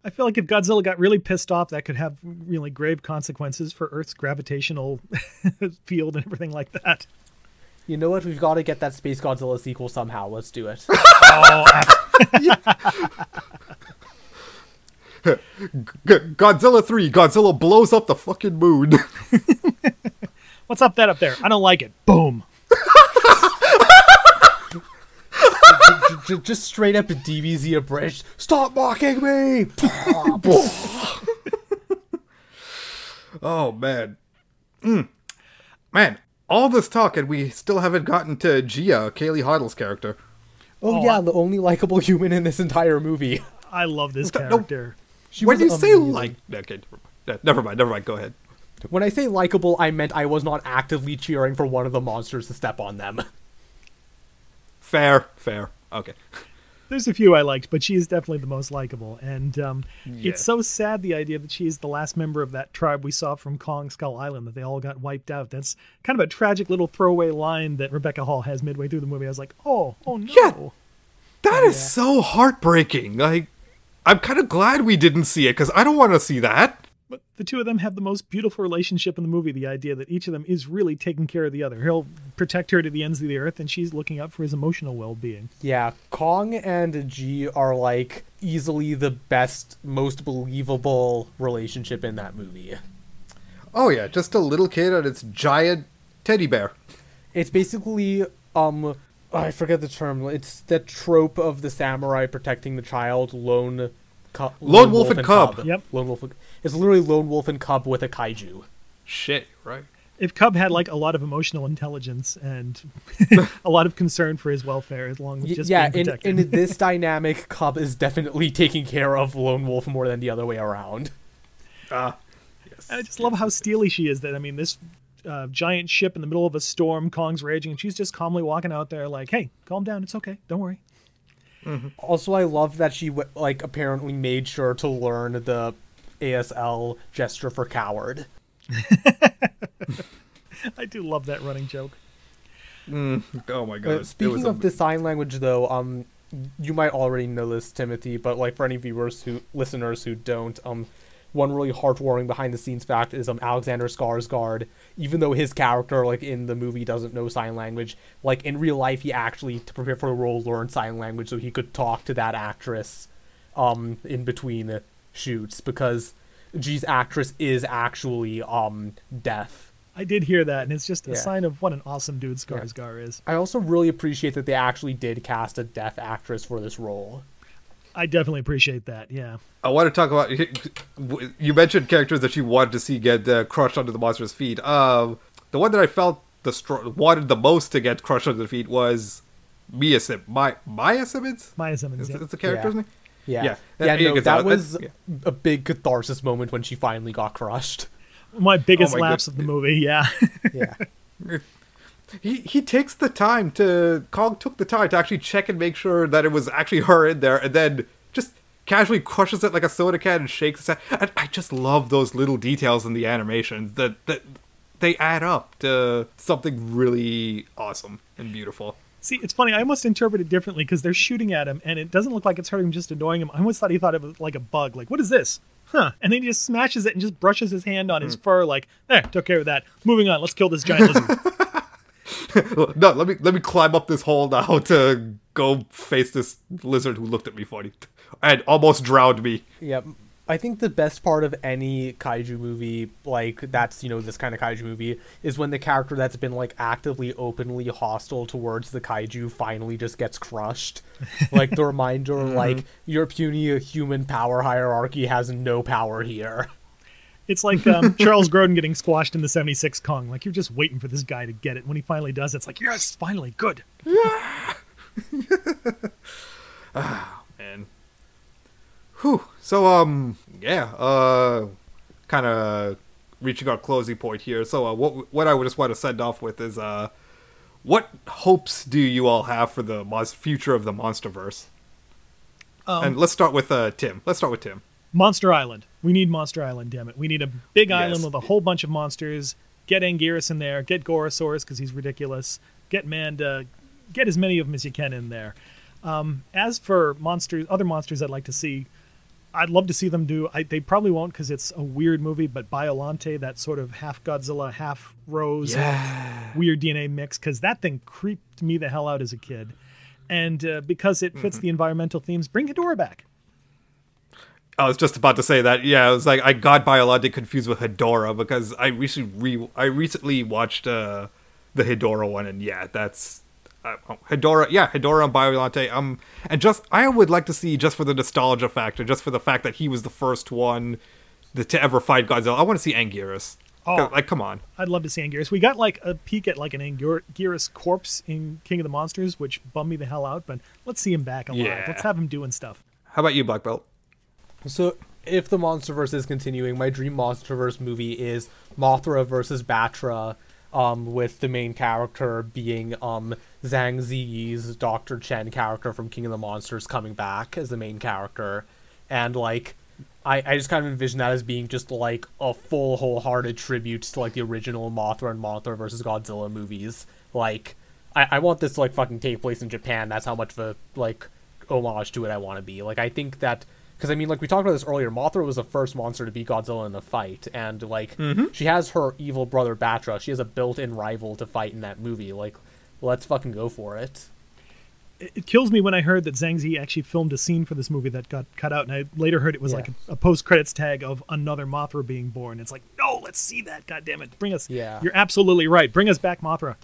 I feel like if Godzilla got really pissed off, that could have really grave consequences for Earth's gravitational field and everything like that. You know what? We've got to get that Space Godzilla sequel somehow. Let's do it. G- Godzilla 3, Godzilla blows up the fucking moon. What's up that up there? I don't like it. Boom. J- j- just straight up DBZ abridged. Stop mocking me! oh, man. Mm. Man, all this talk and we still haven't gotten to Jia, Kaylee Hottle's character. oh, Oh, yeah, I- the only likable human in this entire movie. I love this No. character. She when was you say like... Okay, never mind. never mind, never mind, go ahead. When I say likable, I meant I was not actively cheering for one of the monsters to step on them. Fair, fair. Okay. There's a few I liked, but she is definitely the most likable. And um, Yeah. it's so sad the idea that she's the last member of that tribe we saw from Kong Skull Island that they all got wiped out. That's kind of a tragic little throwaway line that Rebecca Hall has midway through the movie. I was like, oh, oh no. Yeah. That is so heartbreaking. Like, I'm kind of glad we didn't see it because I don't want to see that. But the two of them have the most beautiful relationship in the movie. The idea that each of them is really taking care of the other. He'll protect her to the ends of the earth, and she's looking out for his emotional well being. Yeah, Kong and Jia are like easily the best, most believable relationship in that movie. Oh yeah, just a little kid and its giant teddy bear. It's basically um I forget the term. It's the trope of the samurai protecting the child, lone cu- Lone wolf and cub. Yep. Lone wolf. and- It's literally lone wolf and cub with a kaiju. Shit, right? If Cub had like a lot of emotional intelligence and a lot of concern for his welfare, as long Y- just yeah, being in, protected. in this dynamic, Cub is definitely taking care of Lone Wolf more than the other way around. Ah, yes. I just love how steely she is. That I mean, this uh, giant ship in the middle of a storm, Kong's raging, and she's just calmly walking out there, like, "Hey, calm down. It's okay. Don't worry." Also, I love that she like apparently made sure to learn the ASL gesture for coward. I do love that running joke. Oh my Uh, god. it speaking was of a- the sign language, though, um, you might already know this, Timothy, but like for any viewers who listeners who don't, um, one really heartwarming behind the scenes fact is um Alexander Skarsgård, even though his character like in the movie doesn't know sign language, like in real life he actually to prepare for the role learned sign language so he could talk to that actress, um, in between the shoots because Jia's actress is actually um deaf. I did hear that, and it's just a Yeah. sign of what an awesome dude Skarsgård is. I also really appreciate that they actually did cast a deaf actress for this role. I definitely appreciate that. Yeah. I want to talk about. You mentioned characters that you wanted to see get uh, crushed under the monster's feet. Um, the one that I felt the str- wanted the most to get crushed under the feet was Mia Sim. My Maya Simmons. Maya Simmons. Is, yeah. is the character's Yeah. name? Yeah, Yeah. yeah, Yeah, no, it's that was Yeah. a big catharsis moment when she finally got crushed. My biggest Oh my laughs God. of the movie. Yeah. Yeah, He he takes the time to Kong took the time to actually check and make sure that it was actually her in there, and then just casually crushes it like a soda can and shakes it. And I just love those little details in the animations that that they add up to something really awesome and beautiful. See, it's funny. I almost interpret it differently because they're shooting at him, and it doesn't look like it's hurting him, just annoying him. I almost thought he thought it was like a bug. Like, what is this? Huh? And then he just smashes it and just brushes his hand on his hmm. fur. Like, there, took care of that. Moving on. Let's kill this giant lizard. no, let me let me climb up this hole now to go face this lizard who looked at me funny and almost drowned me. Yeah, I think the best part of any kaiju movie, like that's you know this kind of kaiju movie, is when the character that's been like actively openly hostile towards the kaiju finally just gets crushed. like the reminder, like your puny human power hierarchy has no power here. It's like um, Charles Grodin getting squashed in the 76 Kong. Like, you're just waiting for this guy to get it. When he finally does, it's like, yes, finally, good. And whew. So um yeah, uh kind of reaching our closing point here. So uh, what what I would just want to send off with is uh what hopes do you all have for the mon- future of the MonsterVerse? Um, and let's start with uh Tim. Let's start with Tim. Monster Island. We need Monster Island, damn it. We need a big Yes. island with a whole bunch of monsters. Get Anguirus in there. Get Gorosaurus because he's ridiculous. Get Manda. Get as many of them as you can in there. Um, as for monsters, other monsters I'd like to see, I'd love to see them do. I, they probably won't because it's a weird movie, but Biolante, that sort of half Godzilla, half Rose, weird DNA mix, because that thing creeped me the hell out as a kid. And uh, because it fits the environmental themes, bring Hedorah back. I was just about to say that. Yeah, I was like I got Biolante confused with Hedorah because I recently re- I recently watched uh the Hedorah one and yeah, that's uh, oh, Hedorah. Yeah, Hedorah and Biolante. Um, and just I would like to see just for the nostalgia factor, just for the fact that he was the first one that, to ever fight Godzilla. I want to see Anguirus. Oh. like come on. I'd love to see Anguirus. We got like a peek at like an Anguirus corpse in King of the Monsters, which bummed me the hell out. But let's see him back alive. Yeah. Let's have him doing stuff. How about you, Black Belt? So if the MonsterVerse is continuing, my dream MonsterVerse movie is Mothra versus Battra, um, with the main character being um Zhang Ziyi's Dr. Chen character from King of the Monsters coming back as the main character, and like. I, I just kind of envision that as being just like a full wholehearted tribute to like the original Mothra and Mothra versus Godzilla movies. Like I, I want this to like fucking take place in Japan. That's how much of a like homage to it I want to be. Like I think that because I mean like we talked about this earlier. Mothra was the first monster to beat Godzilla in the fight, and like mm-hmm. she has her evil brother Battra. She has a built-in rival to fight in that movie. Like let's fucking go for it. It, it kills me when I heard that Zhang Zi actually filmed a scene for this movie that got cut out, and I later heard it was Yeah. like a, a post-credits tag of another Mothra being born. It's like, no, let's see that. God damn it, bring us. Yeah. you're absolutely right. Bring us back Mothra.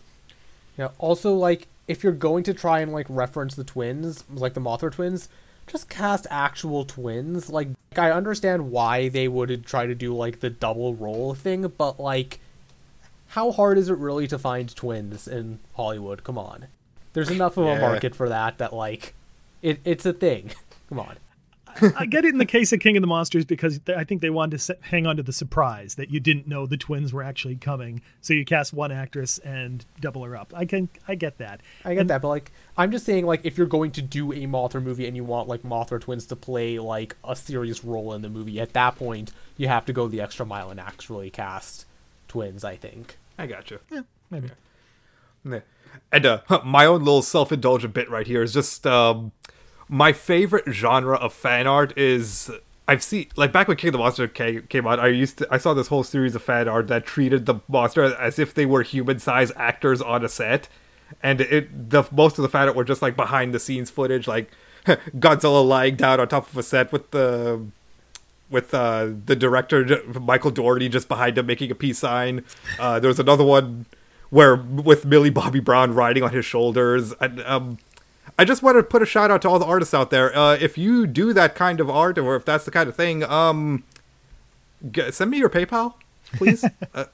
Yeah. Also, like, if you're going to try and like reference the twins, like the Mothra twins, just cast actual twins. Like, I understand why they would try to do like the double role thing, but like, how hard is it really to find twins in Hollywood? Come on, there's enough of Yeah. a market for that that like, it it's a thing. Come on. I get it in the case of King of the Monsters because th- I think they wanted to se- hang on to the surprise that you didn't know the twins were actually coming, so you cast one actress and double her up. I can, I get that. I get that, but like, I'm just saying, like, if you're going to do a Mothra movie and you want like Mothra twins to play like a serious role in the movie, at that point you have to go the extra mile and actually cast twins. I think. I got you. Yeah, maybe. Yeah. And uh, my own little self-indulgent bit right here is just um, my favorite genre of fan art is I've seen like back when King of the Monster came, out. I used to I saw this whole series of fan art that treated the monster as if they were human-sized actors on a set, and it the most of the fan art were just like behind-the-scenes footage, like Godzilla lying down on top of a set with the with uh, the director Michael Dougherty just behind him making a peace sign. Uh, there was another one where with Millie Bobby Brown riding on his shoulders. And, um, I just want to put a shout out to all the artists out there. Uh, if you do that kind of art, or if that's the kind of thing, um, g- send me your PayPal, please. uh,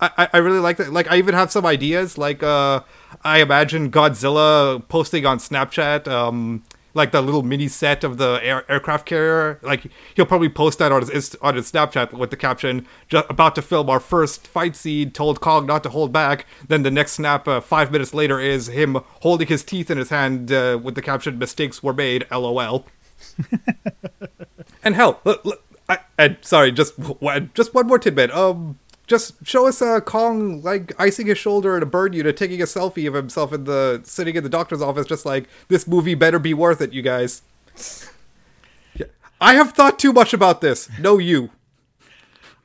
I, I- really like that. Like, I even have some ideas. Like, uh, I imagine Godzilla posting on Snapchat, um, like the little mini set of the air- aircraft carrier. Like, he'll probably post that on his on his Snapchat with the caption, "Just about to film our first fight scene. Told Kong not to hold back." Then the next snap, uh, five minutes later, is him holding his teeth in his hand uh, with the caption, "Mistakes were made." LOL. and hell, look, look, I, and sorry, just just one more tidbit. Um, just show us uh, Kong like icing his shoulder at a bird unit, taking a selfie of himself in the sitting in the doctor's office, just like this movie better be worth it, you guys. Yeah. I have thought too much about this. No, you.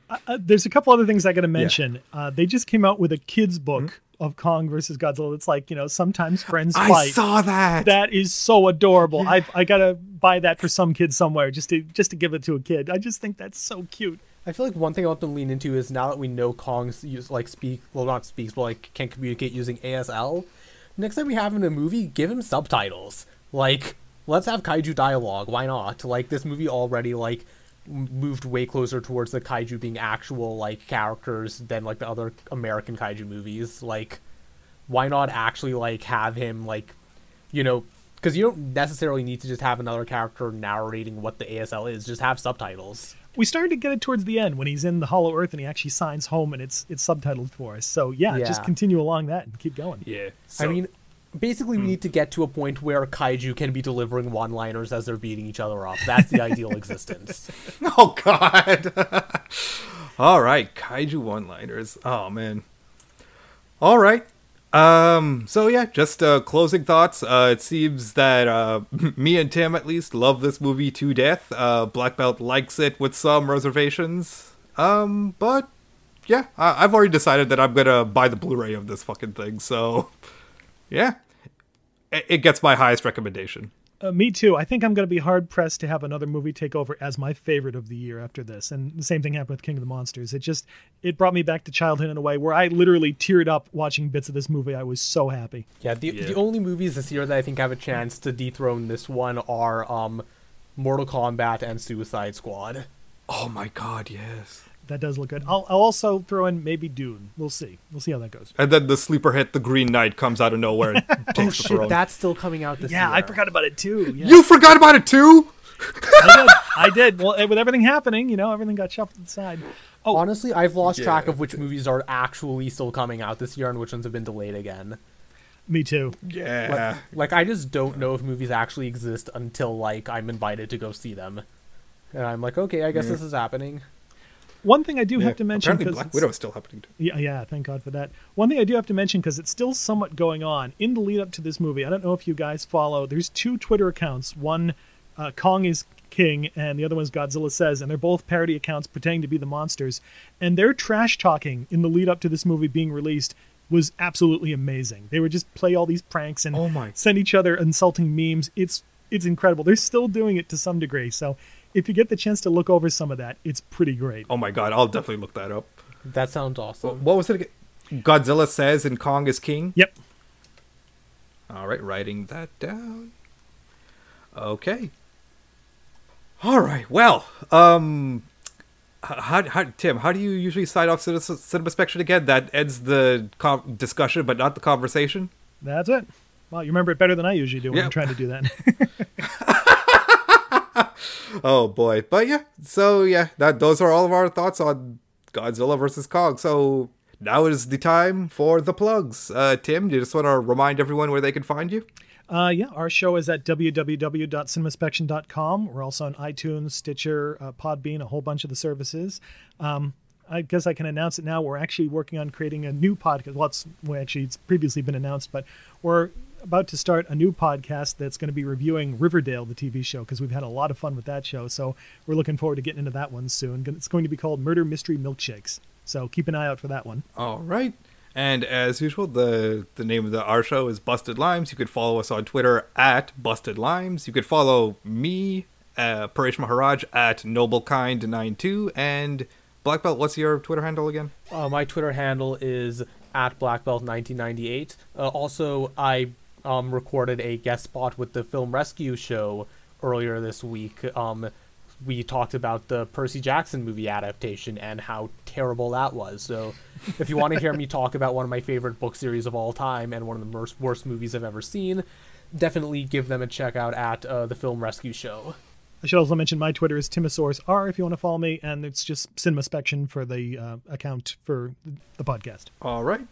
Uh, there's a couple other things I got to mention. Uh, they just came out with a kids book of Kong versus Godzilla. It's like you know sometimes friends I fight. saw that. That is so adorable. I I gotta buy that for some kid somewhere just to just to give it to a kid. I just think that's so cute. I feel like one thing I want to lean into is now that we know Kong's use like speak well not speaks but like can communicate using ASL. Next time we have him in a movie, give him subtitles. Like let's have kaiju dialogue. Why not? Like this movie already like moved way closer towards the kaiju being actual like characters than like the other American kaiju movies. Like why not actually like have him like you know because you don't necessarily need to just have another character narrating what the ASL is. Just have subtitles. We started to get it towards the end when he's in the Hollow Earth and he actually signs home and it's it's subtitled for us. So yeah, just continue along that and keep going. yeah. I mean, basically, we hmm. need to get to a point where kaiju can be delivering one-liners as they're beating each other up. That's the ideal existence. Oh God! All right, kaiju one-liners. Oh man. All right. Um. So yeah, just uh, closing thoughts. Uh, it seems that uh, me and Tim at least love this movie to death. Uh, Black Belt likes it with some reservations. Um. But yeah, I- I've already decided that I'm gonna buy the Blu-ray of this fucking thing. So yeah, it, it gets my highest recommendation. Uh, me too. I think I'm going to be hard pressed to have another movie take over as my favorite of the year after this. And the same thing happened with King of the Monsters. It just it brought me back to childhood in a way where I literally teared up watching bits of this movie. I was so happy. Yeah, the Yeah. the only movies this year that I think have a chance to dethrone this one are um, Mortal Kombat and Suicide Squad. Oh my God! Yes. That does look good. I'll, I'll also throw in maybe Dune. We'll see. We'll see how that goes. And then the sleeper hit, the Green Knight, comes out of nowhere and takes Oh the shit, throne. that's still coming out this yeah, year. Yeah, I forgot about it too. Yeah. You forgot about it too? I did. I did. Well, eh, with everything happening, you know, everything got shuffled aside. Oh, Honestly, I've lost track of which movies are actually still coming out this year and which ones have been delayed again. me too. Yeah. Like, I just don't know if movies actually exist until like I'm invited to go see them, and I'm like, okay, I guess mm. this is happening. One thing I do Yeah. have to mention Apparently, because Black Widow is still happening. Too. Yeah, yeah, thank God for that. One thing I do have to mention because it's still somewhat going on in the lead up to this movie. I don't know if you guys follow. There's two Twitter accounts. One, uh, Kong is King, and the other one's Godzilla Says, and they're both parody accounts pretending to be the monsters. And their trash talking in the lead up to this movie being released was absolutely amazing. They would just play all these pranks and Oh my- send each other insulting memes. It's it's incredible. They're still doing it to some degree. So if you get the chance to look over some of that, it's pretty great. Oh my god, I'll definitely look that up. That sounds awesome. What was it again? Godzilla says and Kong is king? Yep. All right, writing that down. Okay. All right. Well, um, how, how, Tim, how do you usually sign off Cinema, CinemaSpection again? That ends the com- discussion, but not the conversation. That's it. Well, you remember it better than I usually do when Yep. I'm trying to do that. Oh boy, but yeah. So yeah, that those are all of our thoughts on Godzilla versus Kong. So now is the time for the plugs. Uh, Tim, do you just want to remind everyone where they can find you? Uh, yeah, our show is at www.cinemaspection.com. We're also on iTunes, Stitcher, uh, Podbean, a whole bunch of the services. Um, I guess I can announce it now. We're actually working on creating a new podcast. Well, it's, well, actually, it's previously been announced, but we're about to start a new podcast that's going to be reviewing Riverdale, the TV show, because we've had a lot of fun with that show. So we're looking forward to getting into that one soon. It's going to be called Murder Mystery Milkshakes. So keep an eye out for that one. All right. And as usual, the the name of the our show is Busted Limes. You could follow us on Twitter at Busted Limes. You could follow me, uh, Paresh Maharaj at NobleKind92 and Black Belt. What's your Twitter handle again? Uh, my Twitter handle is at blackbelt1998. Uh, also, I um, recorded a guest spot with the Film Rescue Show earlier this week. Um, we talked about the Percy Jackson movie adaptation and how terrible that was. So, if you want to hear me talk about one of my favorite book series of all time and one of the worst, worst movies I've ever seen, definitely give them a check out at uh, the Film Rescue Show. I should also mention my Twitter is Timosaurus R if you want to follow me, and it's just Cinema CinemaSpection for the uh, account for the podcast. All right.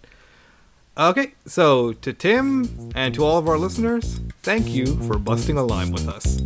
Okay, so to Tim and to all of our listeners, thank you for busting a lime with us.